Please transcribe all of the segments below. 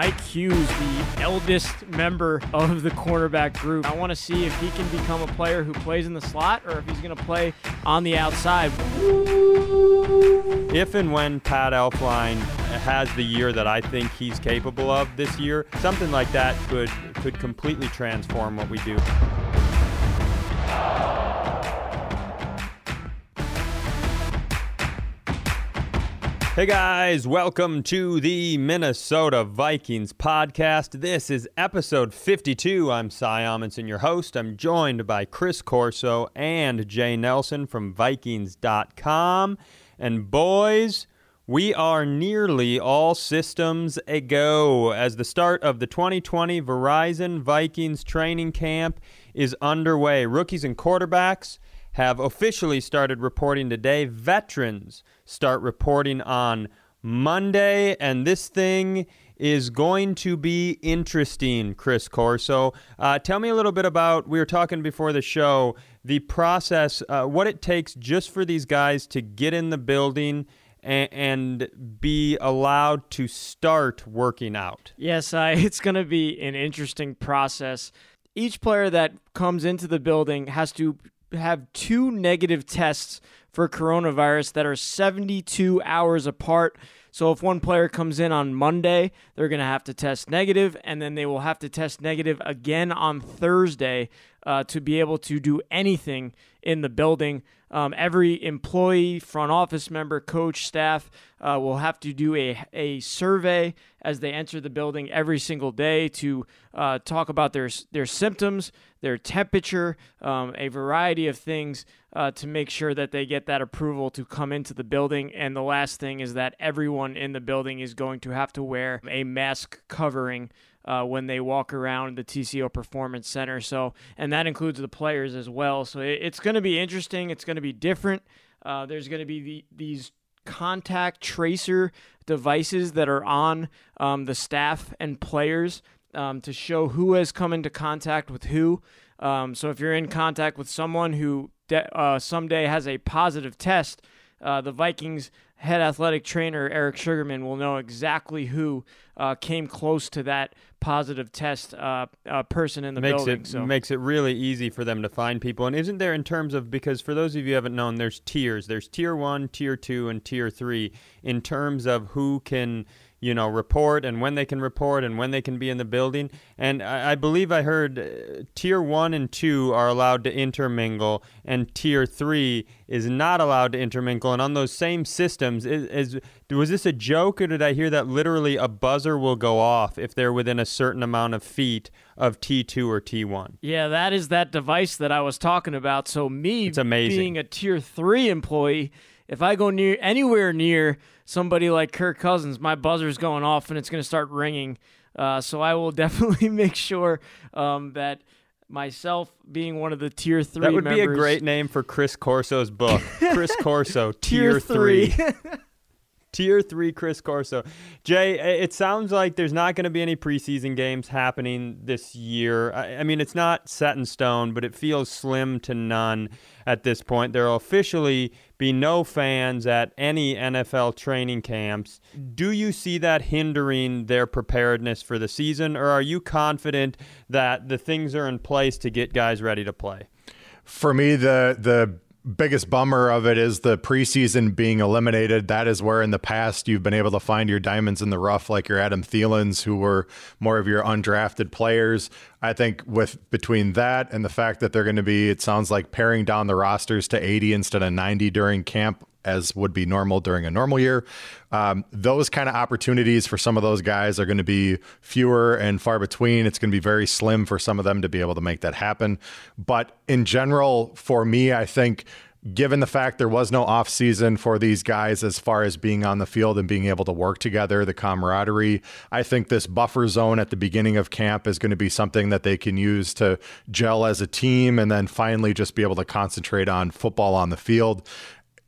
Mike Hughes, the eldest member of the cornerback group. I want to see if he can become a player who plays in the slot or if he's going to play on the outside. If and when Pat Elflein has the year that I think he's capable of this year, something like that could could completely transform what we do. Hey guys, welcome to the Minnesota Vikings podcast. This is episode 52. I'm Cy Amundsen, your host. I'm joined by Chris Corso and Jay Nelson from Vikings.com. And boys, we are nearly all systems a go as the start of the 2020 Verizon Vikings training camp is underway. Rookies and quarterbacks have officially started reporting today. Veterans start reporting on Monday, and this thing is going to be interesting, Chris Corso. Uh, tell me a little bit about, we were talking before the show, the process, uh, what it takes just for these guys to get in the building and, and be allowed to start working out. Yes, uh, it's going to be an interesting process. Each player that comes into the building has to have two negative tests for coronavirus that are 72 hours apart. So if one player comes in on Monday, they're going to have to test negative, and then they will have to test negative again on Thursday uh, to be able to do anything in the building. Um, every employee, front office member, coach, staff uh, will have to do a, a survey as they enter the building every single day to uh, talk about their, their symptoms, their temperature, um, a variety of things uh, to make sure that they get that approval to come into the building. And the last thing is that everyone in the building is going to have to wear a mask covering uh, when they walk around the TCO Performance Center. So, and that includes the players as well. So it, it's going to be interesting. It's going to be different. Uh, there's going to be the, these contact tracer devices that are on um, the staff and players um, to show who has come into contact with who. Um, so if you're in contact with someone who de- uh, someday has a positive test, uh, the Vikings head athletic trainer Eric Sugarman will know exactly who uh, came close to that positive test uh, uh, person in the makes building. It, so. Makes it really easy for them to find people. And isn't there, in terms of, because for those of you who haven't known, there's tiers. There's tier one, tier two, and tier three in terms of who can you know, report and when they can report and when they can be in the building. And I, I believe I heard uh, tier one and two are allowed to intermingle, and tier three is not allowed to intermingle. And on those same systems, is, is was this a joke or did I hear that literally a buzzer will go off if they're within a certain amount of feet of T2 or T1? Yeah, that is that device that I was talking about. So me it's amazing. being a tier three employee if I go near anywhere near somebody like Kirk Cousins, my buzzer's going off and it's going to start ringing. Uh, so I will definitely make sure um, that myself being one of the tier three. That would members, be a great name for Chris Corso's book. Chris Corso, tier, tier three. Tier three, Chris Corso. Jay, it sounds like there's not going to be any preseason games happening this year. I, mean, it's not set in stone, but it feels slim to none at this point. There will officially be no fans at any NFL training camps. Do you see that hindering their preparedness for the season, or are you confident that the things are in place to get guys ready to play? For me, the the biggest bummer of it is the preseason being eliminated. That is where in the past you've been able to find your diamonds in the rough, like your Adam Thielens, who were more of your undrafted players. I think with between that and the fact that they're going to be, it sounds like paring down the rosters to 80 instead of 90 during camp as would be normal during a normal year. Um, those kind of opportunities for some of those guys are going to be fewer and far between. It's going to be very slim for some of them to be able to make that happen. But in general, for me, I think given the fact there was no off season for these guys as far as being on the field and being able to work together, the camaraderie, I think this buffer zone at the beginning of camp is going to be something that they can use to gel as a team and then finally just be able to concentrate on football on the field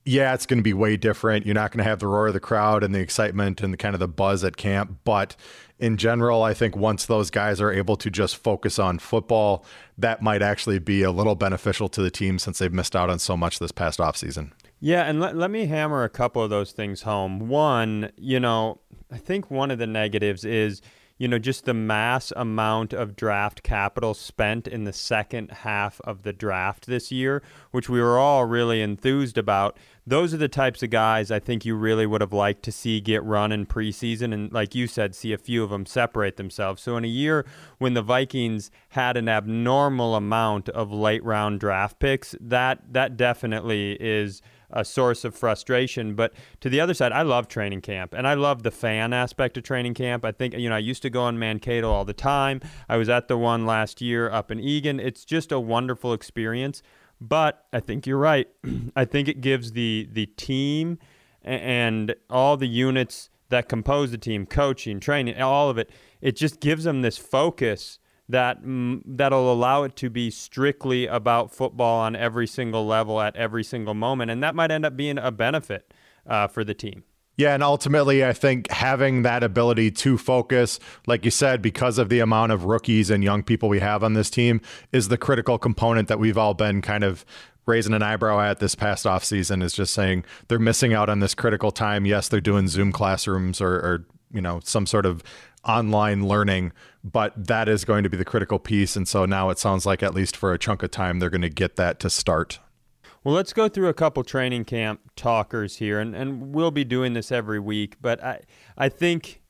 yeah, it's going to be way different. You're not going to have the roar of the crowd and the excitement and the kind of the buzz at camp. But in general, I think once those guys are able to just focus on football, that might actually be a little beneficial to the team since they've missed out on so much this past offseason. Yeah, and let, let me hammer a couple of those things home. One, you know, I think one of the negatives is you know, just the mass amount of draft capital spent in the second half of the draft this year, which we were all really enthused about. Those are the types of guys I think you really would have liked to see get run in preseason and, like you said, see a few of them separate themselves. So, in a year when the Vikings had an abnormal amount of late round draft picks, that that definitely is a source of frustration. But to the other side, I love training camp and I love the fan aspect of training camp. I think, you know, I used to go on Mankato all the time. I was at the one last year up in Eagan. It's just a wonderful experience. But I think you're right. I think it gives the the team and all the units that compose the team, coaching, training, all of it, it just gives them this focus that mm, that'll allow it to be strictly about football on every single level at every single moment, and that might end up being a benefit uh, for the team. Yeah, and ultimately, I think having that ability to focus, like you said, because of the amount of rookies and young people we have on this team, is the critical component that we've all been kind of raising an eyebrow at this past off season. Is just saying they're missing out on this critical time. Yes, they're doing Zoom classrooms or, or you know some sort of online learning, but that is going to be the critical piece. And so now it sounds like, at least for a chunk of time, they're going to get that to start. Well, let's go through a couple training camp talkers here, and, and we'll be doing this every week. But I, I think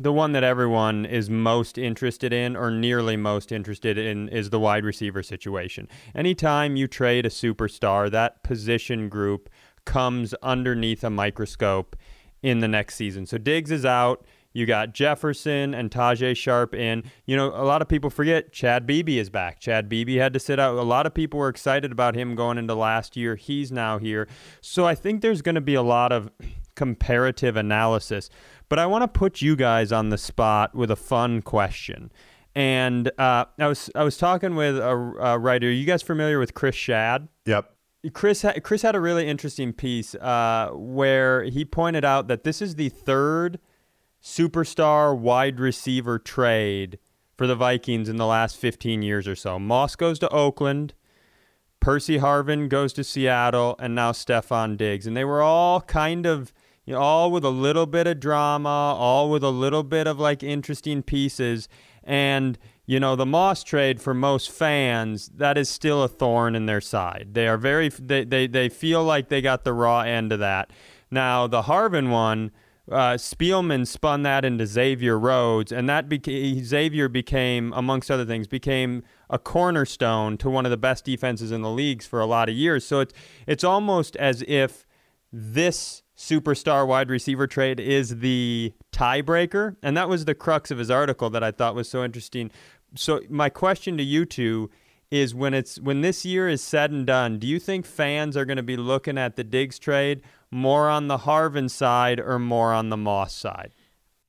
the one that everyone is most interested in, or nearly most interested in, is the wide receiver situation. Anytime you trade a superstar, that position group comes underneath a microscope in the next season. So Diggs is out. You got Jefferson and Tajae Sharpe in. You know, a lot of people forget Chad Beebe is back. Chad Beebe had to sit out. A lot of people were excited about him going into last year. He's now here. So I think there's going to be a lot of comparative analysis. But I want to put you guys on the spot with a fun question. And uh, I was I was talking with a, a writer. Are you guys familiar with Chris Shad? Yep. Chris Chris had a really interesting piece uh, where he pointed out that this is the third superstar wide receiver trade for the Vikings in the last 15 years or so. Moss goes to Oakland, Percy Harvin goes to Seattle, and now Stefon Diggs. And they were all kind of, you know, all with a little bit of drama, all with a little bit of like interesting pieces. And, you know, the Moss trade for most fans, that is still a thorn in their side. They are very, they, they, they feel like they got the raw end of that. Now, the Harvin one, uh, Spielman spun that into Xavier Rhodes, and that beca- Xavier became, amongst other things, became a cornerstone to one of the best defenses in the leagues for a lot of years. So it's it's almost as if this superstar wide receiver trade is the tiebreaker, and that was the crux of his article that I thought was so interesting. So my question to you two is when it's when this year is said and done, do you think fans are going to be looking at the Diggs trade more on the Harvin side or more on the Moss side?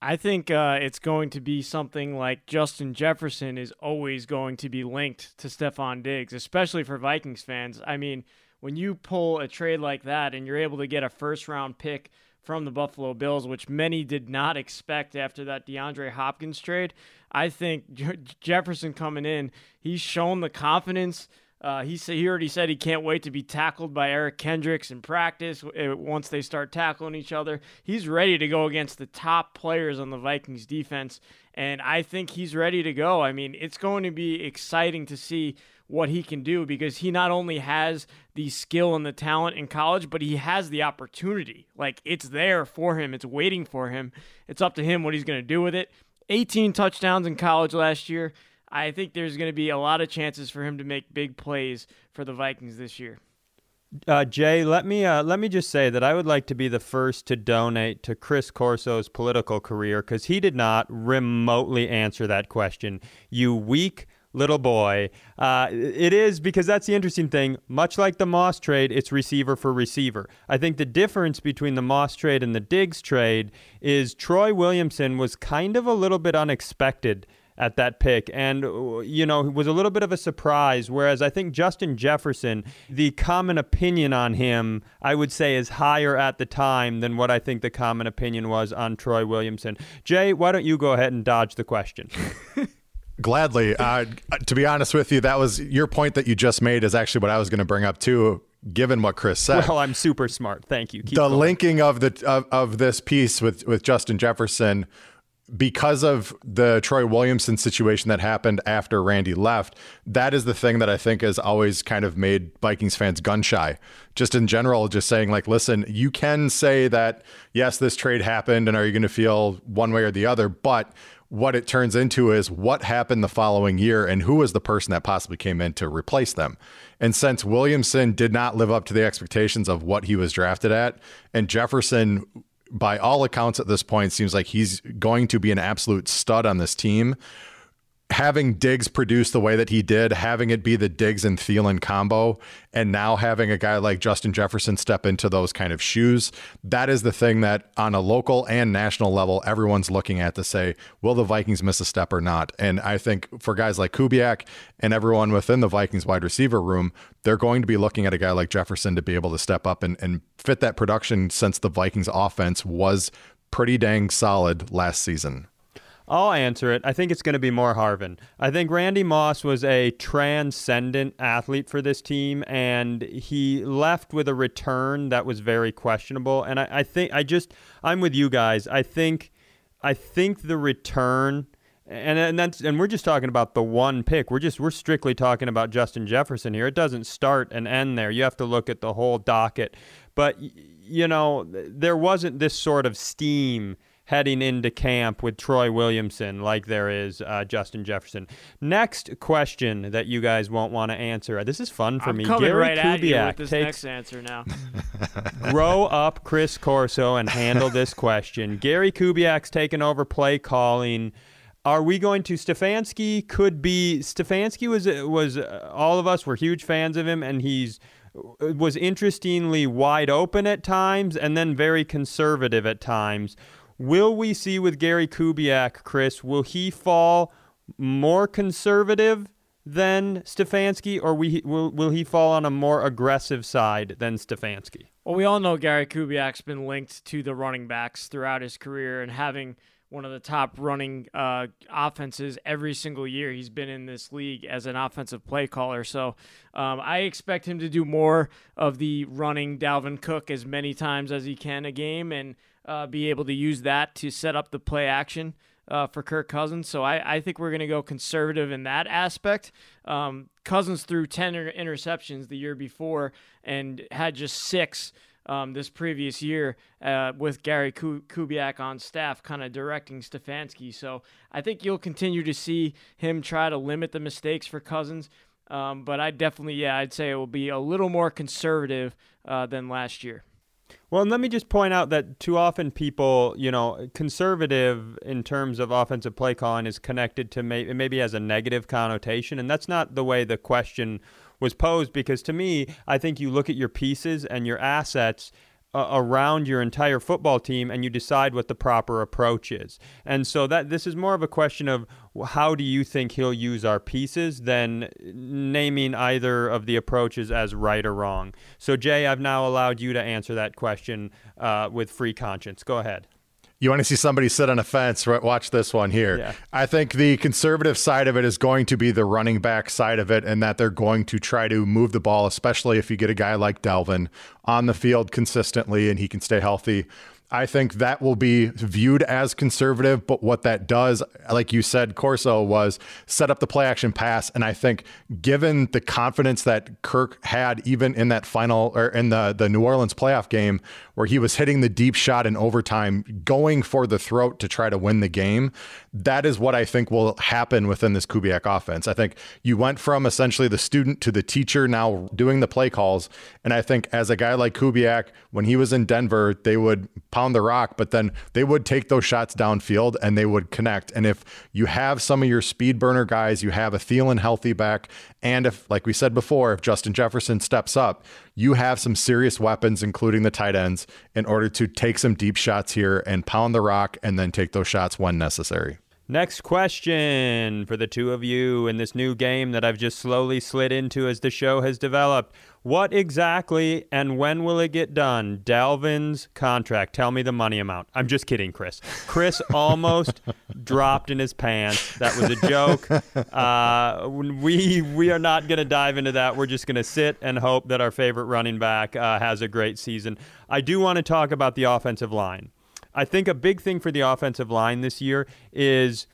I think uh, it's going to be something like Justin Jefferson is always going to be linked to Stefon Diggs, especially for Vikings fans. I mean, when you pull a trade like that and you're able to get a first round pick from the Buffalo Bills, which many did not expect after that DeAndre Hopkins trade, I think Jefferson coming in, he's shown the confidence uh, he said he already said he can't wait to be tackled by Eric Kendricks in practice once they start tackling each other. He's ready to go against the top players on the Vikings defense, and I think he's ready to go. I mean, it's going to be exciting to see what he can do because he not only has the skill and the talent in college, but he has the opportunity. Like it's there for him, it's waiting for him. It's up to him what he's going to do with it. 18 touchdowns in college last year. I think there's going to be a lot of chances for him to make big plays for the Vikings this year. Uh, Jay, let me uh, let me just say that I would like to be the first to donate to Chris Corso's political career because he did not remotely answer that question. You weak little boy. Uh, it is because that's the interesting thing. Much like the Moss trade, it's receiver for receiver. I think the difference between the Moss trade and the Diggs trade is Troy Williamson was kind of a little bit unexpected at that pick and you know it was a little bit of a surprise whereas i think justin jefferson the common opinion on him i would say is higher at the time than what i think the common opinion was on troy williamson jay why don't you go ahead and dodge the question Gladly. Uh, to be honest with you, that was your point that you just made is actually what I was going to bring up too. Given what Chris said, well, I'm super smart. Thank you. Keep the going. linking of the of, of this piece with with Justin Jefferson because of the Troy Williamson situation that happened after Randy left, that is the thing that I think has always kind of made Vikings fans gun shy. Just in general, just saying, like, listen, you can say that, yes, this trade happened, and are you going to feel one way or the other? But what it turns into is what happened the following year and who was the person that possibly came in to replace them. And since Williamson did not live up to the expectations of what he was drafted at, and Jefferson by all accounts at this point, seems like he's going to be an absolute stud on this team having Diggs produce the way that he did, having it be the Diggs and Thielen combo, and now having a guy like Justin Jefferson step into those kind of shoes, that is the thing that on a local and national level, everyone's looking at to say, will the Vikings miss a step or not? And I think for guys like Kubiak and everyone within the Vikings wide receiver room, they're going to be looking at a guy like Jefferson to be able to step up and, and fit that production since the Vikings offense was pretty dang solid last season. I'll answer it. I think it's going to be more Harvin. I think Randy Moss was a transcendent athlete for this team, and he left with a return that was very questionable. And I, I think I just I'm with you guys. I think I think the return and and that's and we're just talking about the one pick. We're just we're strictly talking about Justin Jefferson here. It doesn't start and end there. You have to look at the whole docket. But you know, there wasn't this sort of steam heading into camp with Troy Williamson like there is uh, Justin Jefferson. Next question that you guys won't want to answer. This is fun for I'm me. Coming Gary right Kubiak at you with this takes next answer now. grow up Chris Corso and handle this question. Gary Kubiak's taken over play calling. Are we going to Stefanski? Could be Stefanski was was uh, all of us were huge fans of him, and he's was interestingly wide open at times and then very conservative at times. Will we see with Gary Kubiak, Chris, will he fall more conservative than Stefanski, or we, will, will he fall on a more aggressive side than Stefanski? Well, we all know Gary Kubiak's been linked to the running backs throughout his career and having one of the top running uh, offenses every single year he's been in this league as an offensive play caller. So um, I expect him to do more of the running Dalvin Cook as many times as he can a game and uh, be able to use that to set up the play action. Uh, for Kirk Cousins. So I, I think we're going to go conservative in that aspect. Um, Cousins threw 10 interceptions the year before and had just six um, this previous year uh, with Gary Kubiak on staff, kind of directing Stefanski. So I think you'll continue to see him try to limit the mistakes for Cousins. Um, but I definitely, yeah, I'd say it will be a little more conservative uh, than last year. Well, let me just point out that too often people, you know, conservative in terms of offensive play calling is connected to may- maybe has a negative connotation, and that's not the way the question was posed. Because to me, I think you look at your pieces and your assets around your entire football team and you decide what the proper approach is. And so that this is more of a question of how do you think he'll use our pieces than naming either of the approaches as right or wrong. So Jay, I've now allowed you to answer that question uh, with free conscience. Go ahead you want to see somebody sit on a fence, watch this one here. Yeah. I think the conservative side of it is going to be the running back side of it, and that they're going to try to move the ball, especially if you get a guy like Dalvin on the field consistently and he can stay healthy. I think that will be viewed as conservative, but what that does, like you said, Corso was set up the play action pass. And I think given the confidence that Kirk had even in that final or in the, the New Orleans playoff game where he was hitting the deep shot in overtime, going for the throat to try to win the game, that is what I think will happen within this Kubiak offense. I think you went from essentially the student to the teacher now doing the play calls. And I think as a guy like Kubiak, when he was in Denver, they would pound the rock, but then they would take those shots downfield and they would connect. And if you have some of your speed burner guys, you have a Thielen healthy back, and if, like we said before, if Justin Jefferson steps up, you have some serious weapons, including the tight ends, in order to take some deep shots here and pound the rock and then take those shots when necessary. Next question for the two of you in this new game that I've just slowly slid into as the show has developed. What exactly and when will it get done? Dalvin's contract. Tell me the money amount. I'm just kidding, Chris. Chris almost dropped in his pants. That was a joke. Uh, we we are not going to dive into that. We're just going to sit and hope that our favorite running back uh, has a great season. I do want to talk about the offensive line. I think a big thing for the offensive line this year is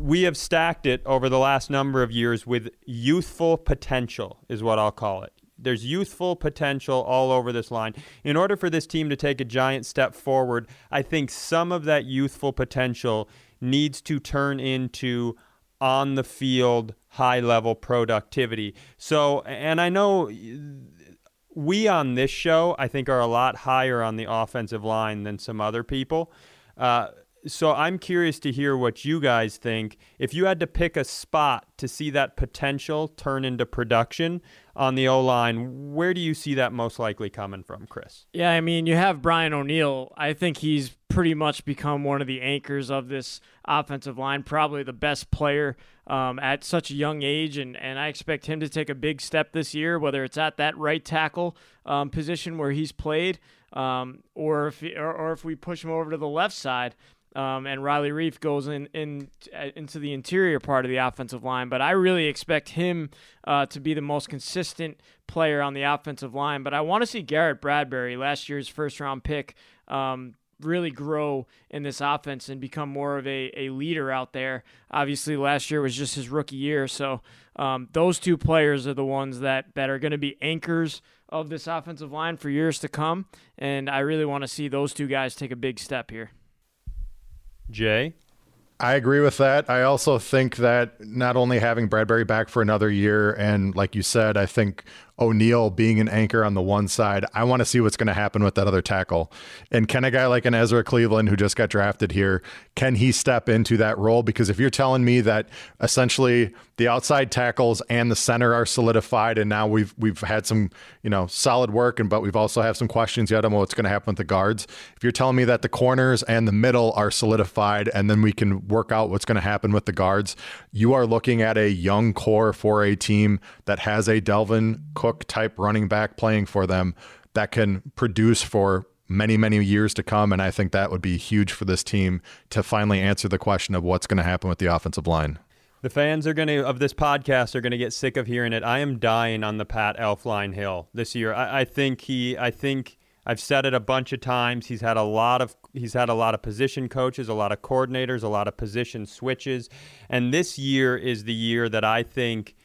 we have stacked it over the last number of years with youthful potential, is what I'll call it. There's youthful potential all over this line. In order for this team to take a giant step forward, I think some of that youthful potential needs to turn into on the field high level productivity. So, and I know we on this show, I think, are a lot higher on the offensive line than some other people. Uh, so I'm curious to hear what you guys think. If you had to pick a spot to see that potential turn into production on the O line, where do you see that most likely coming from, Chris? Yeah, I mean, you have Brian O'Neill. I think he's pretty much become one of the anchors of this offensive line, probably the best player um, at such a young age, and, and I expect him to take a big step this year, whether it's at that right tackle um, position where he's played, um, or if or, or if we push him over to the left side. Um, and Riley Reiff goes in, in uh, into the interior part of the offensive line. But I really expect him uh, to be the most consistent player on the offensive line. But I want to see Garrett Bradbury, last year's first round pick, um, really grow in this offense and become more of a, a leader out there. Obviously, last year was just his rookie year. So um, those two players are the ones that, that are going to be anchors of this offensive line for years to come. And I really want to see those two guys take a big step here. Jay? I agree with that. I also think that not only having Bradbury back for another year, and like you said, I think O'Neill being an anchor on the one side, I want to see what's going to happen with that other tackle. And can a guy like an Ezra Cleveland, who just got drafted here, can he step into that role? Because if you're telling me that essentially the outside tackles and the center are solidified, and now we've we've had some you know solid work, and but we've also have some questions yet on what's going to happen with the guards. If you're telling me that the corners and the middle are solidified, and then we can work out what's going to happen with the guards, you are looking at a young core for a team that has a Dalvin. Cook type running back playing for them that can produce for many, many years to come. And I think that would be huge for this team to finally answer the question of what's going to happen with the offensive line. The fans are going to of this podcast are going to get sick of hearing it. I am dying on the Pat Elflein Hill this year. I, I think he. I think I've said it a bunch of times. He's had a lot of he's had a lot of position coaches, a lot of coordinators, a lot of position switches, and this year is the year that I think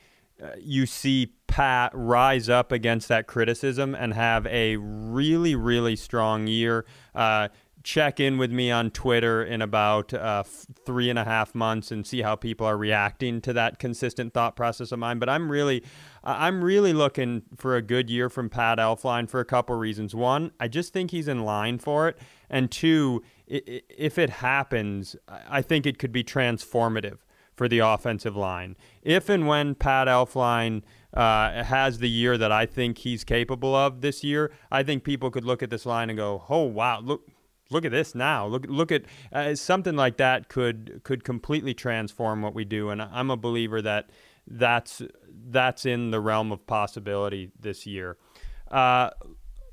uh, you see Pat rise up against that criticism and have a really, really strong year. Uh, check in with me on Twitter in about uh, three and a half months and see how people are reacting to that consistent thought process of mine. But I'm really, I'm really looking for a good year from Pat Elflein for a couple reasons. One, I just think he's in line for it, and two, if it happens, I think it could be transformative for the offensive line. If and when Pat Elflein uh, has the year that I think he's capable of this year, I think people could look at this line and go, "Oh wow, look." Look at this now. Look, look at uh, something like that could could completely transform what we do, and I'm a believer that that's that's in the realm of possibility this year. Uh,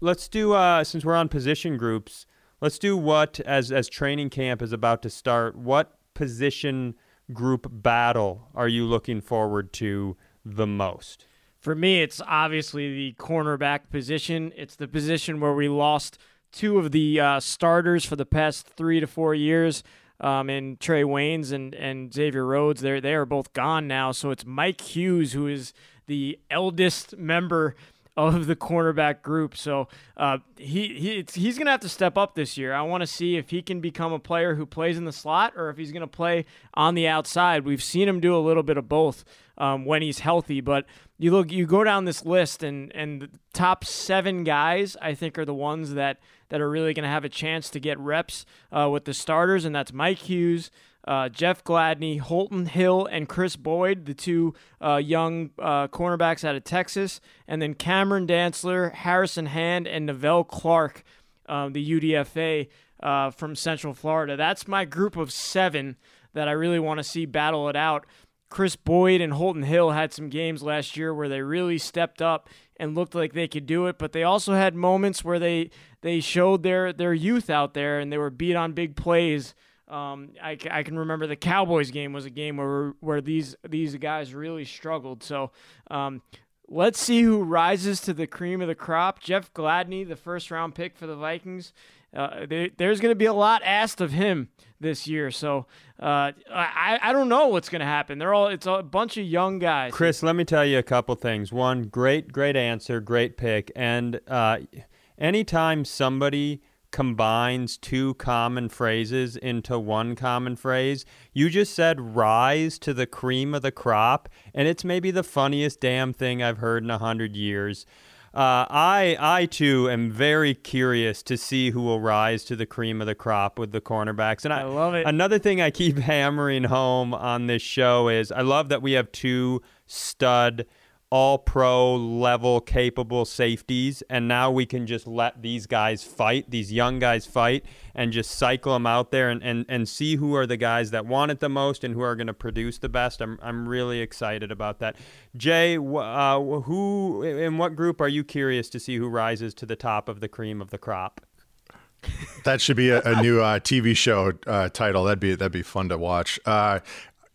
let's do uh, since we're on position groups. Let's do what as as training camp is about to start. What position group battle are you looking forward to the most? For me, it's obviously the cornerback position. It's the position where we lost two of the uh, starters for the past three to four years. Um, and Trae Waynes and, and Xavier Rhodes, they're, they are both gone now. So it's Mike Hughes, who is the eldest member of the cornerback group. So uh, he, he he's going to have to step up this year. I want to see if he can become a player who plays in the slot or if he's going to play on the outside. We've seen him do a little bit of both um, when he's healthy, but you look you go down this list and and the top seven guys I think are the ones that that are really going to have a chance to get reps uh, with the starters, and that's Mike Hughes uh, Jeff Gladney, Holton Hill, and Kris Boyd, the two uh, young uh, cornerbacks out of Texas, and then Cameron Dantzler, Harrison Hand, and Nevelle Clark, um, the UDFA uh, from Central Florida. That's my group of seven that I really want to see battle it out. Kris Boyd and Holton Hill had some games last year where they really stepped up and looked like they could do it, but they also had moments where they they showed their their youth out there and they were beat on big plays um, I, I can remember the Cowboys game was a game where where these these guys really struggled. So um, let's see who rises to the cream of the crop. Jeff Gladney, the first round pick for the Vikings. Uh, there, there's going to be a lot asked of him this year. So uh, I, I don't know what's going to happen. They're all it's a bunch of young guys. Chris, let me tell you a couple things. One, great, great answer, great pick. And uh, anytime somebody combines two common phrases into one common phrase. You just said rise to the cream of the crop, and it's maybe the funniest damn thing I've heard in a hundred years. Uh, I I too am very curious to see who will rise to the cream of the crop with the cornerbacks. And I, I love it. Another thing I keep hammering home on this show is I love that we have two stud all pro level capable safeties and now we can just let these guys fight these young guys fight and just cycle them out there and, and, and see who are the guys that want it the most and who are going to produce the best I'm, I'm really excited about that jay uh, who in what group are you curious to see who rises to the top of the cream of the crop that should be a, a new uh, TV show uh, title. That'd be that'd be fun to watch. Uh,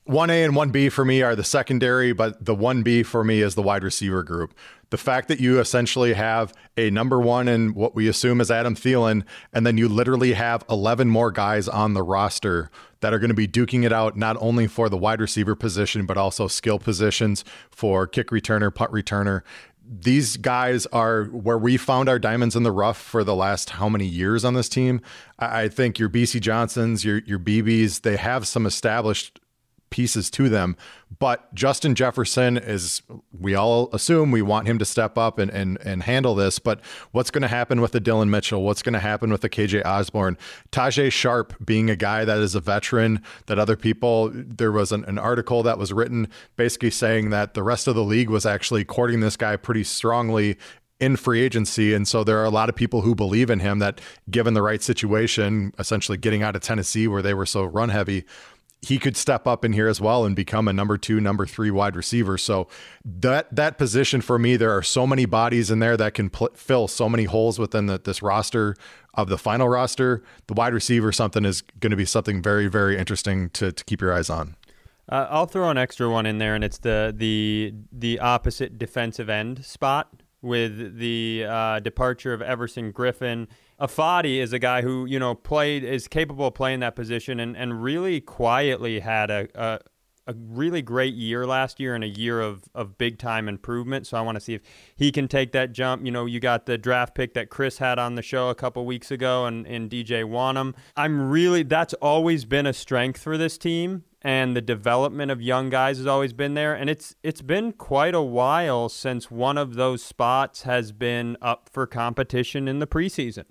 1A and 1B for me are the secondary, but the 1B for me is the wide receiver group. The fact that you essentially have a number one in what we assume is Adam Thielen, and then you literally have 11 more guys on the roster that are going to be duking it out, not only for the wide receiver position, but also skill positions for kick returner, punt returner. These guys are where we found our diamonds in the rough for the last how many years on this team. I think your Bisi Johnsons, your your Beebes, they have some established pieces to them. But Justin Jefferson is, we all assume we want him to step up and, and, and handle this. But what's going to happen with the Dillon Mitchell? What's going to happen with the KJ Osborn? Tajae Sharpe being a guy that is a veteran that other people, there was an, an article that was written basically saying that the rest of the league was actually courting this guy pretty strongly in free agency. And so there are a lot of people who believe in him that, given the right situation, essentially getting out of Tennessee where they were so run heavy, he could step up in here as well and become a number two, number three wide receiver. So that that position for me, there are so many bodies in there that can pl- fill so many holes within the, this roster of the final roster. The wide receiver something is going to be something very very interesting to, to keep your eyes on. Uh, I'll throw an extra one in there, and it's the the the opposite defensive end spot with the uh, departure of Everson Griffen Ifeadi is a guy who you know played is capable of playing that position and, and really quietly had a, a, a really great year last year and a year of, of big time improvement. So I want to see if he can take that jump. You know, you got the draft pick that Chris had on the show a couple weeks ago and, and DJ Wonnum. I'm really that's always been a strength for this team and the development of young guys has always been there and it's it's been quite a while since one of those spots has been up for competition in the preseason.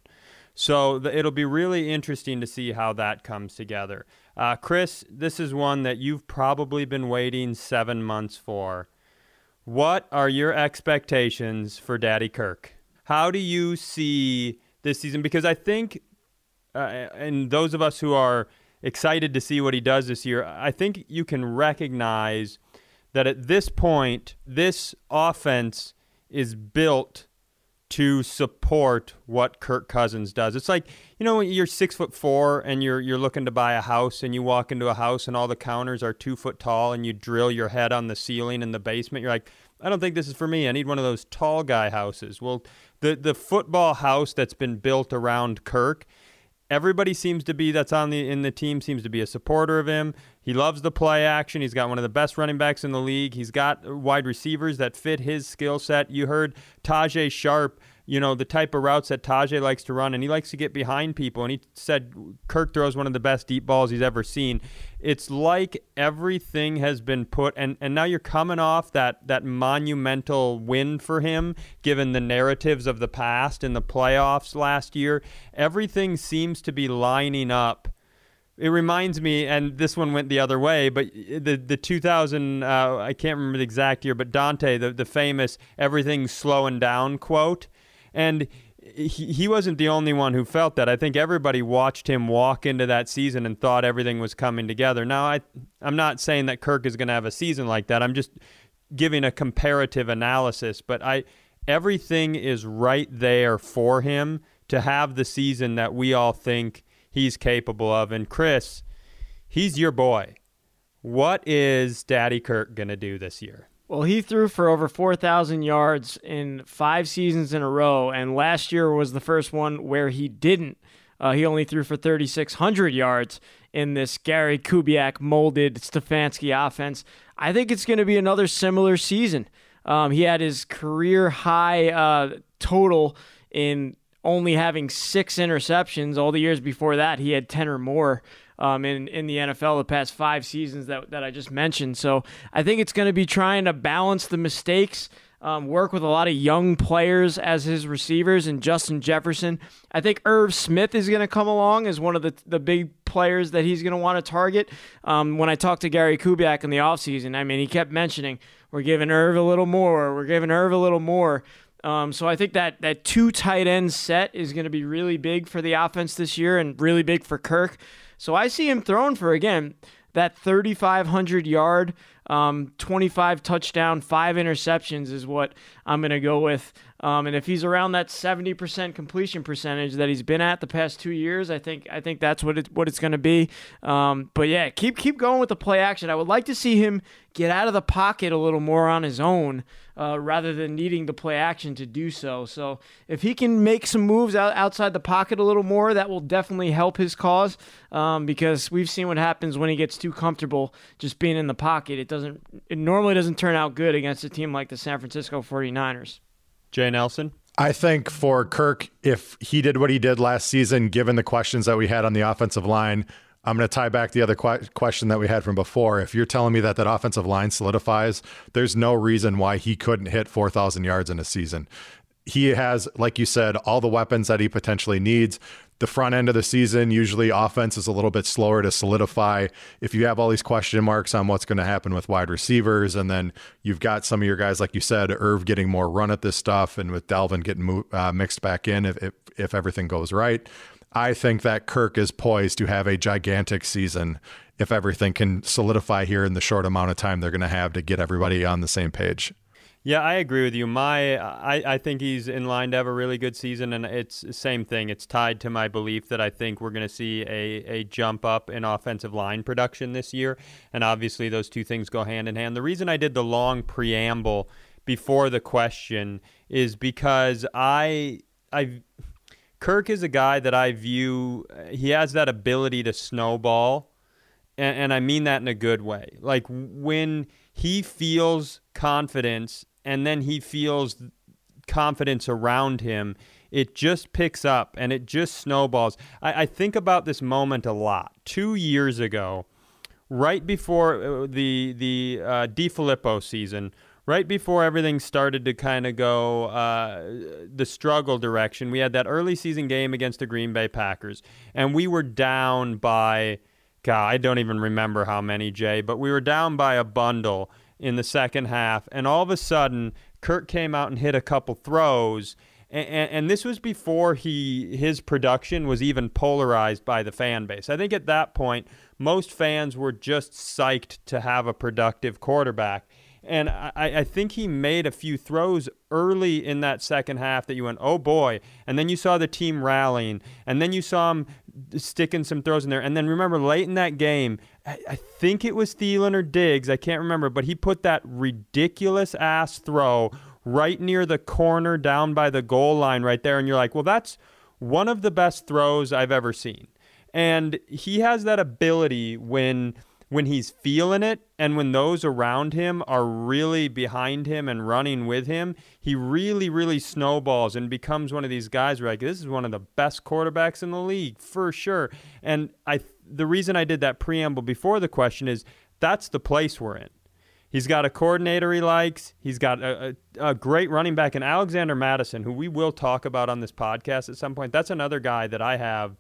So the, it'll be really interesting to see how that comes together. Uh, Chris, this is one that you've probably been waiting seven months for. What are your expectations for Daddy Kirk? How do you see this season? Because I think, uh, and those of us who are excited to see what he does this year, I think you can recognize that at this point, this offense is built to support what Kirk Cousins does. It's like you know you're six foot four and you're you're looking to buy a house and you walk into a house and all the counters are two foot tall and you drill your head on the ceiling in the basement. You're like, I don't think this is for me. I need one of those tall guy houses. Well, the the football house that's been built around Kirk everybody seems to be that's on the in the team seems to be a supporter of him. He loves the play action. He's got one of the best running backs in the league. He's got uh, wide receivers that fit his skill set. You heard Tajae Sharpe, you know, the type of routes that Tajae likes to run, and he likes to get behind people. And he said Kirk throws one of the best deep balls he's ever seen. It's like everything has been put, and, and now you're coming off that, that monumental win for him, given the narratives of the past in the playoffs last year. Everything seems to be lining up it reminds me, and this one went the other way, but the the 2000, uh, I can't remember the exact year, but Daunte, the, the famous everything's slowing down quote. And he, he wasn't the only one who felt that. I think everybody watched him walk into that season and thought everything was coming together. Now, I, I'm not saying that Kirk is going to have a season like that. I'm just giving a comparative analysis, but I everything is right there for him to have the season that we all think he's capable of. And Chris, he's your boy. What is Daddy Kirk going to do this year? Well, he threw for over 4,000 yards in five seasons in a row, and last year was the first one where he didn't. Uh, he only threw for 3,600 yards in this Gary Kubiak molded Stefanski offense. I think it's going to be another similar season. Um, he had his career high uh, total in only having six interceptions. All the years before that, he had 10 or more um, in, in the NFL the past five seasons that, that I just mentioned. So I think it's going to be trying to balance the mistakes. Um, work with a lot of young players as his receivers and Justin Jefferson. I think Irv Smith is going to come along as one of the, the big players that he's going to want to target. Um, when I talked to Gary Kubiak in the offseason, I mean, he kept mentioning, we're giving Irv a little more, we're giving Irv a little more. Um, so I think that that two tight end set is going to be really big for the offense this year and really big for Kirk. So I see him thrown for again that 3,500 yard, um, 25 touchdown, five interceptions is what I'm going to go with. Um, and if he's around that 70% completion percentage that he's been at the past two years, I think I think that's what it what it's going to be. Um, but yeah, keep keep going with the play action. I would like to see him get out of the pocket a little more on his own uh, rather than needing the play action to do so. So if he can make some moves out, outside the pocket a little more, that will definitely help his cause um, because we've seen what happens when he gets too comfortable just being in the pocket. It doesn't it normally doesn't turn out good against a team like the San Francisco 49ers. Jay Nelson. I think for Kirk, if he did what he did last season, given the questions that we had on the offensive line, I'm going to tie back the other qu- question that we had from before. If you're telling me that that offensive line solidifies, there's no reason why he couldn't hit 4,000 yards in a season. He has, like you said, all the weapons that he potentially needs. The front end of the season, usually offense is a little bit slower to solidify. If you have all these question marks on what's going to happen with wide receivers, and then you've got some of your guys, like you said, Irv getting more run at this stuff, and with Dalvin getting uh, mixed back in if, if, if everything goes right. I think that Kirk is poised to have a gigantic season if everything can solidify here in the short amount of time they're going to have to get everybody on the same page. Yeah, I agree with you. My, I, I think he's in line to have a really good season, and it's the same thing. It's tied to my belief that I think we're going to see a, a jump up in offensive line production this year, and obviously those two things go hand in hand. The reason I did the long preamble before the question is because I, I Kirk is a guy that I view, he has that ability to snowball. And, and, I mean that in a good way. Like when he feels confidence and then he feels confidence around him, it just picks up and it just snowballs. I, I think about this moment a lot. Two years ago, right before uh, the, the uh, DeFilippo season, right before everything started to kind of go uh, the struggle direction, we had that early season game against the Green Bay Packers, and we were down by, God, I don't even remember how many, Jay, but we were down by a bundle in the second half, and all of a sudden, Kirk came out and hit a couple throws. And, and, this was before he his production was even polarized by the fan base. I think at that point, most fans were just psyched to have a productive quarterback. And I, I think he made a few throws early in that second half that you went, oh boy. And then you saw the team rallying. And then you saw him sticking some throws in there. And then remember, late in that game, I think it was Thielen or Diggs. I can't remember. But he put that ridiculous ass throw right near the corner down by the goal line right there. And you're like, well, that's one of the best throws I've ever seen. And he has that ability when – when he's feeling it and when those around him are really behind him and running with him, he really, really snowballs and becomes one of these guys where like this is one of the best quarterbacks in the league for sure. And I the reason I did that preamble before the question is that's the place we're in. He's got a coordinator he likes. He's got a, a, a, great running back in Alexander Mattison, who we will talk about on this podcast at some point. That's another guy that I have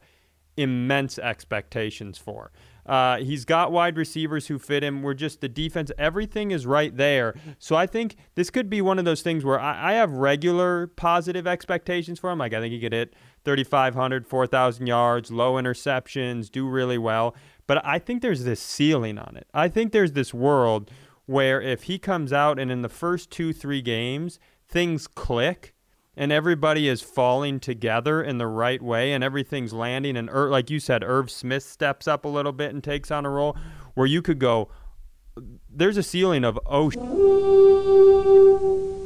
immense expectations for. Uh, he's got wide receivers who fit him. We're just the defense, everything is right there. So I think this could be one of those things where I, I have regular positive expectations for him. Like I think he could hit 3,500, 4,000 yards, low interceptions, do really well. But I think there's this ceiling on it. I think there's this world where if he comes out and in the first two, three games, things click and everybody is falling together in the right way and everything's landing and Ir- like you said Irv Smith steps up a little bit and takes on a role where you could go there's a ceiling of oh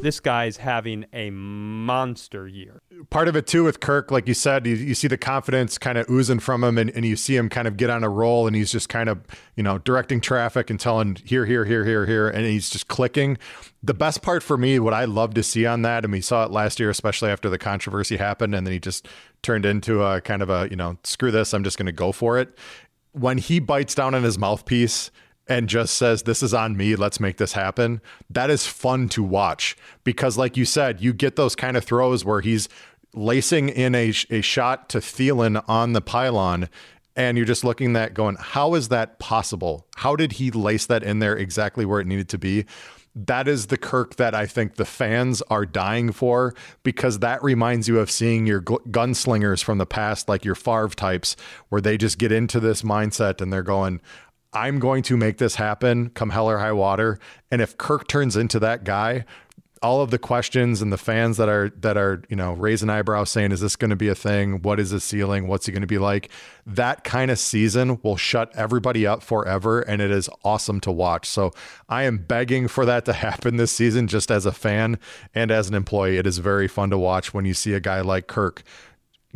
This guy's having a monster year. Part of it too with Kirk, like you said, you, you see the confidence kind of oozing from him, and, and you see him kind of get on a roll, and he's just kind of you know directing traffic and telling here, here, here, here, here, and he's just clicking. The best part for me, what I love to see on that, and we saw it last year, especially after the controversy happened, and then he just turned into a kind of a you know screw this, I'm just going to go for it. When he bites down on his mouthpiece and just says, This is on me, let's make this happen, that is fun to watch because, like you said, you get those kind of throws where he's lacing in a, a shot to Thielen on the pylon. And you're just looking at going, how is that possible? How did he lace that in there exactly where it needed to be? that is the Kirk that I think the fans are dying for because that reminds you of seeing your gunslingers from the past, like your Favre types, where they just get into this mindset and they're going, I'm going to make this happen come hell or high water. And if Kirk turns into that guy, all of the questions and the fans that are that are you know raising eyebrows saying is this going to be a thing? What is the ceiling? What's he going to be like? That kind of season will shut everybody up forever and it is awesome to watch. So i am begging for that to happen this season just as a fan and as an employee. It is very fun to watch when you see a guy like kirk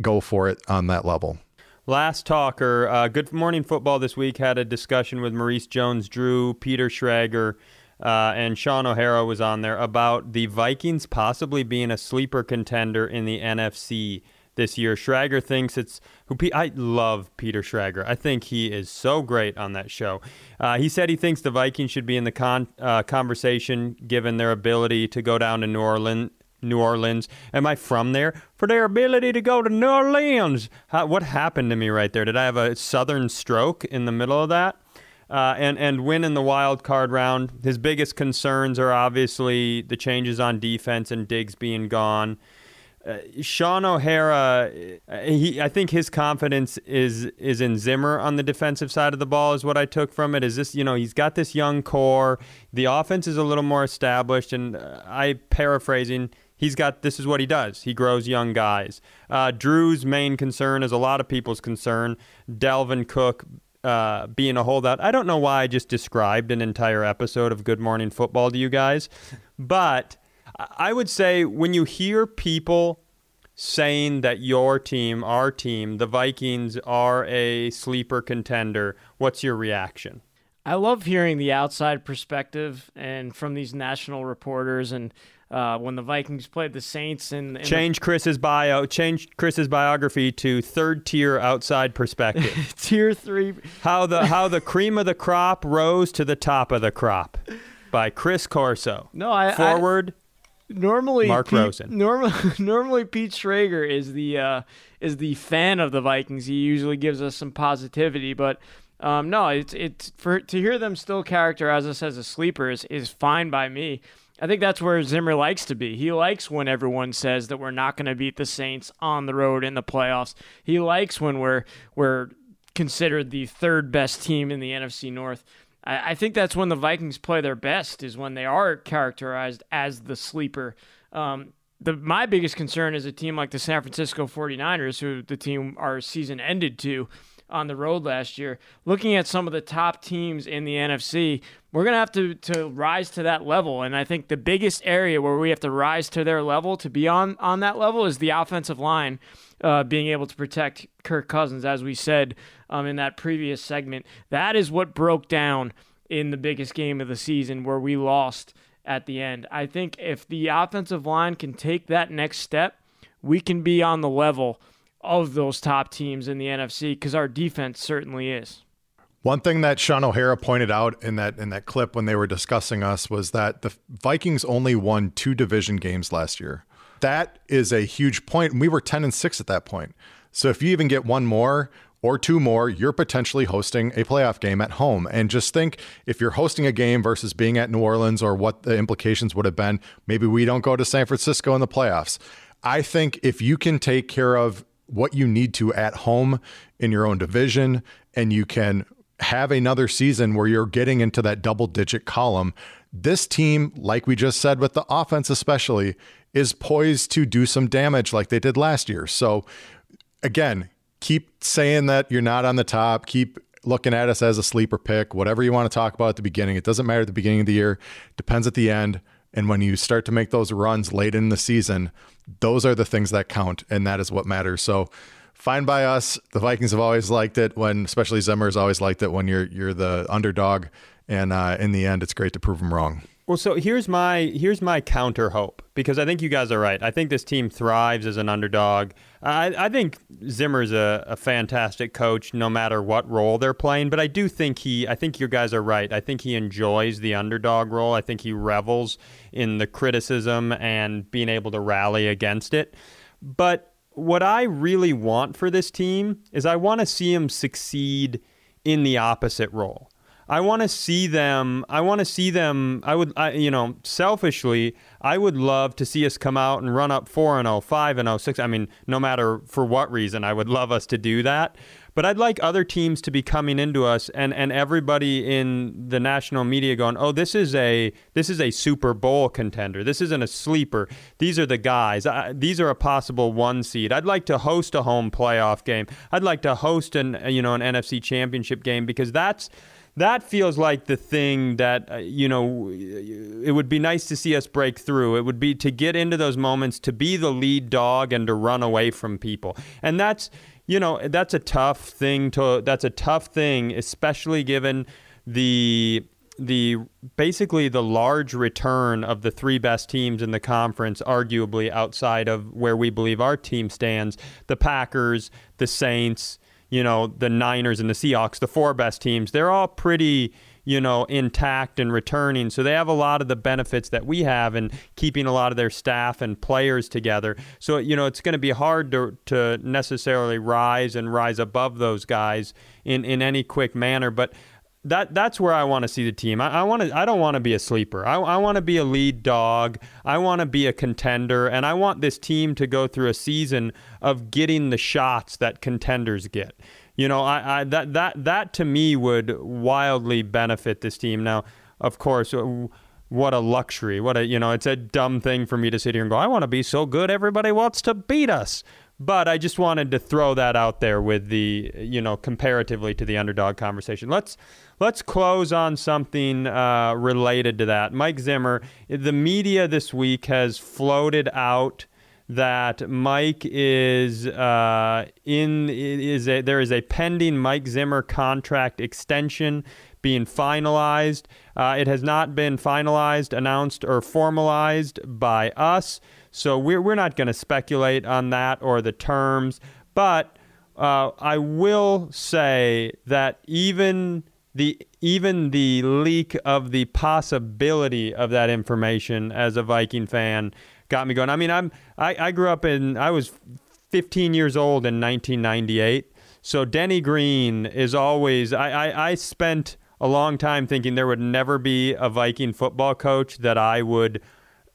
go for it on that level Last talker, uh, Good Morning Football this week had a discussion with Maurice Jones Drew, Peter Schrager, uh, and Shaun O'Hara was on there about the Vikings possibly being a sleeper contender in the NFC this year. Schrager thinks it's who I love Peter Schrager. I think he is so great on that show. Uh, he said he thinks the Vikings should be in the con- uh, conversation given their ability to go down to New Orleans New Orleans. Am I from there? For their ability to go to New Orleans. How, what happened to me right there? Did I have a southern stroke in the middle of that? Uh, and and win in the wild card round. His biggest concerns are obviously the changes on defense and Diggs being gone. Uh, Shaun O'Hara, uh, he, I think his confidence is is in Zimmer on the defensive side of the ball. Is what I took from it. Is this you know he's got this young core. The offense is a little more established, and uh, I paraphrasing he's got this is what he does. He grows young guys. Uh, Drew's main concern is a lot of people's concern. Dalvin Cook uh, being a holdout. I don't know why I just described an entire episode of Good Morning Football to you guys, but I would say when you hear people saying that your team, our team, the Vikings are a sleeper contender, what's your reaction? I love hearing the outside perspective and from these national reporters and uh, when the Vikings played the Saints and, and change the, Chris's bio, change Chris's biography to third tier outside perspective. tier three. How the how the cream of the crop rose to the top of the crop, by Chris Corso. No, I forward. I, normally, Mark Pete, Rosen. Normally, normally Pete Schrager is the uh, is the fan of the Vikings. He usually gives us some positivity, but. Um, no, it's it's for to hear them still characterize us as a sleeper is, is fine by me. I think that's where Zimmer likes to be. He likes when everyone says that we're not going to beat the Saints on the road in the playoffs. He likes when we're we're considered the third best team in the NFC North. I, I think that's when the Vikings play their best is when they are characterized as the sleeper. Um, the my biggest concern is a team like the San Francisco 49ers, who the team our season ended to on the road last year. Looking at some of the top teams in the NFC, we're going to have to to rise to that level and I think the biggest area where we have to rise to their level to be on on that level is the offensive line uh, being able to protect Kirk Cousins as we said um, in that previous segment. That is what broke down in the biggest game of the season where we lost at the end. I think if the offensive line can take that next step, we can be on the level of those top teams in the NFC because our defense certainly is. One thing that Shaun O'Hara pointed out in that in that clip when they were discussing us was that the Vikings only won two division games last year. That is a huge point. We were 10 and 6 at that point. So if you even get one more or two more, you're potentially hosting a playoff game at home. And just think if you're hosting a game versus being at New Orleans or what the implications would have been, maybe we don't go to San Francisco in the playoffs. I think if you can take care of what you need to at home in your own division and you can have another season where you're getting into that double digit column. This team, like we just said with the offense, especially, is poised to do some damage like they did last year. So, again, keep saying that you're not on the top. Keep looking at us as a sleeper pick, whatever you want to talk about at the beginning. It doesn't matter at the beginning of the year, depends at the end. And when you start to make those runs late in the season, those are the things that count, and that is what matters. So, fine by us. The Vikings have always liked it when, especially Zimmer's always liked it when you're you're the underdog, and uh, in the end, it's great to prove them wrong. Well, so here's my here's my counter hope because I think you guys are right. I think this team thrives as an underdog. I, I think Zimmer's a, a fantastic coach, no matter what role they're playing. But I do think he, I think you guys are right. I think he enjoys the underdog role. I think he revels in the criticism and being able to rally against it. But what I really want for this team is I want to see them succeed in the opposite role. I want to see them. I want to see them. I would, I, you know, selfishly, I would love to see us come out and run up 4 and 0, 5 and 0, 6. I mean, no matter for what reason, I would love us to do that. But I'd like other teams to be coming into us and, and everybody in the national media going, "Oh, this is a this is a Super Bowl contender. This isn't a sleeper. These are the guys. I, these are a possible one seed. I'd like to host a home playoff game. I'd like to host an you know an NFC championship game because that's that feels like the thing that uh, you know it would be nice to see us break through it would be to get into those moments to be the lead dog and to run away from people and that's you know that's a tough thing to that's a tough thing especially given the the basically the large return of the three best teams in the conference arguably outside of where we believe our team stands. The Packers the Saints you know, the Niners and the Seahawks, the four best teams, they're all pretty, you know, intact and returning. So they have a lot of the benefits that we have in keeping a lot of their staff and players together. So, you know, it's going to be hard to, to necessarily rise and rise above those guys in, in any quick manner. But that that's where I want to see the team. I, I want to. I don't want to be a sleeper. I, I want to be a lead dog. I want to be a contender, and I want this team to go through a season of getting the shots that contenders get. You know, I, I that that that to me would wildly benefit this team. Now, of course. Uh, what a luxury. What a, you know, it's a dumb thing for me to sit here and go, I want to be so good everybody wants to beat us. But I just wanted to throw that out there with the, you know, comparatively to the underdog conversation. Let's let's close on something uh, related to that. Mike Zimmer, the media this week has floated out that Mike is uh, in is a, there is a pending Mike Zimmer contract extension being finalized. Uh, it has not been finalized, announced, or formalized by us. So we're, we're not going to speculate on that or the terms. But uh, I will say that even the even the leak of the possibility of that information as a Viking fan got me going. I mean, I'm I, I grew up in I was 15 years old in 1998. So Denny Green is always I, I, I spent a long time thinking there would never be a Viking football coach that I would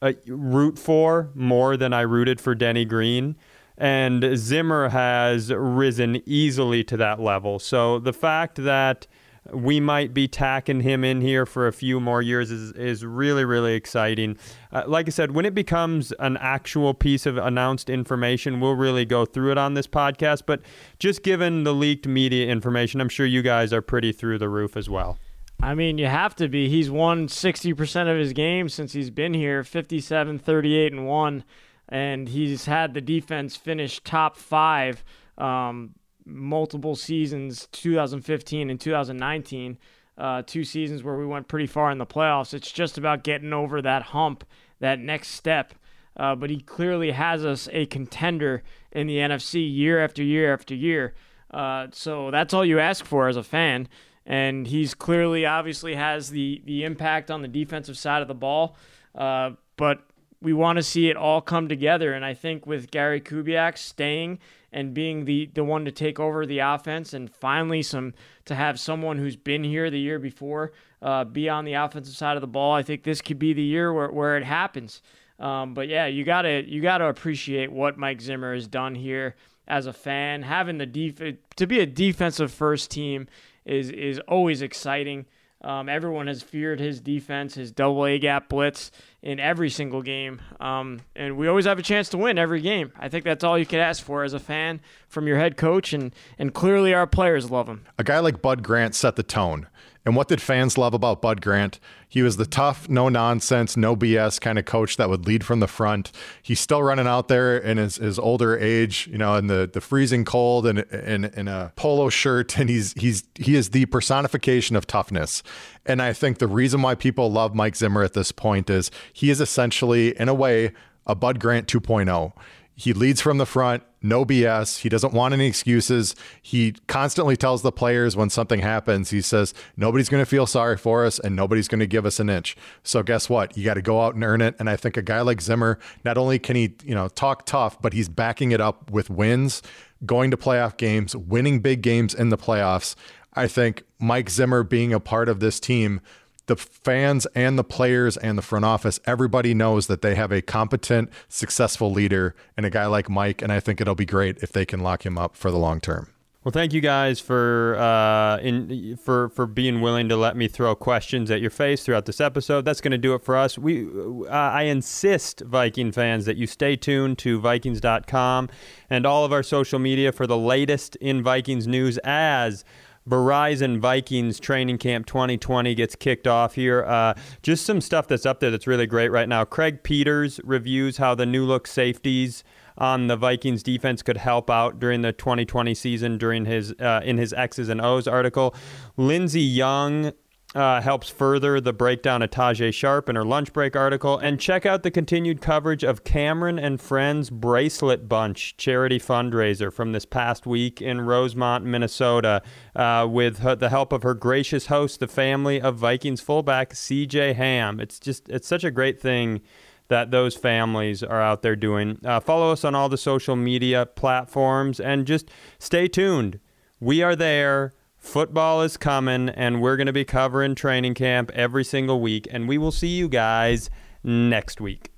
uh, root for more than I rooted for Denny Green. And Zimmer has risen easily to that level. So the fact that we might be tacking him in here for a few more years is, is really, really exciting. Uh, like I said, when it becomes an actual piece of announced information, we'll really go through it on this podcast. But just given the leaked media information, I'm sure you guys are pretty through the roof as well. I mean, you have to be. He's won 60% of his games since he's been here 57, 38, and 1. And he's had the defense finish top five um, multiple seasons 2015 and 2019. Uh, two seasons where we went pretty far in the playoffs. It's just about getting over that hump, that next step. Uh, but he clearly has us a contender in the NFC year after year after year. Uh, so that's all you ask for as a fan and he's clearly obviously has the the impact on the defensive side of the ball. Uh, but we want to see it all come together, and I think with Gary Kubiak staying and being the the one to take over the offense, and finally some to have someone who's been here the year before uh, be on the offensive side of the ball, I think this could be the year where where it happens. Um, but yeah, you gotta you gotta appreciate what Mike Zimmer has done here as a fan, having the def- to be a defensive first team is is always exciting. Um, everyone has feared his defense, his double A gap blitz in every single game. Um, and we always have a chance to win every game. I think that's all you could ask for as a fan from your head coach. And, and clearly our players love him. A guy like Bud Grant set the tone. And what did fans love about Bud Grant? He was the tough, no nonsense, no BS kind of coach that would lead from the front. He's still running out there in his, his older age, you know, in the, the freezing cold and in, a polo shirt. And he's he's he is the personification of toughness. And I think the reason why people love Mike Zimmer at this point is he is essentially, in a way, a Bud Grant 2.0. He leads from the front, no BS. He doesn't want any excuses. He constantly tells the players when something happens, he says, nobody's going to feel sorry for us and nobody's going to give us an inch. So guess what? You got to go out and earn it. And I think a guy like Zimmer, not only can he, you know, talk tough, but he's backing it up with wins, going to playoff games, winning big games in the playoffs. I think Mike Zimmer being a part of this team the fans and the players and the front office, everybody knows that they have a competent, successful leader and a guy like Mike. And I think it'll be great if they can lock him up for the long term. Well, thank you guys for uh, in for for being willing to let me throw questions at your face throughout this episode. That's going to do it for us. We uh, I insist, Viking fans, that you stay tuned to Vikings.com and all of our social media for the latest in Vikings news as Verizon Vikings Training Camp 2020 gets kicked off here. Uh, just some stuff that's up there that's really great right now. Craig Peters reviews how the new look safeties on the Vikings defense could help out during the 2020 season during his uh, in his X's and O's article. Lindsey Young uh, helps further the breakdown of Tajae Sharpe in her lunch break article. And check out the continued coverage of Cameron and Friends Bracelet Bunch charity fundraiser from this past week in Rosemount, Minnesota, uh, with her, the help of her gracious host, the family of Vikings fullback CJ Ham. It's just it's such a great thing that those families are out there doing. Uh, follow us on all the social media platforms and just stay tuned. We are there Football is coming, and we're going to be covering training camp every single week. And we will see you guys next week.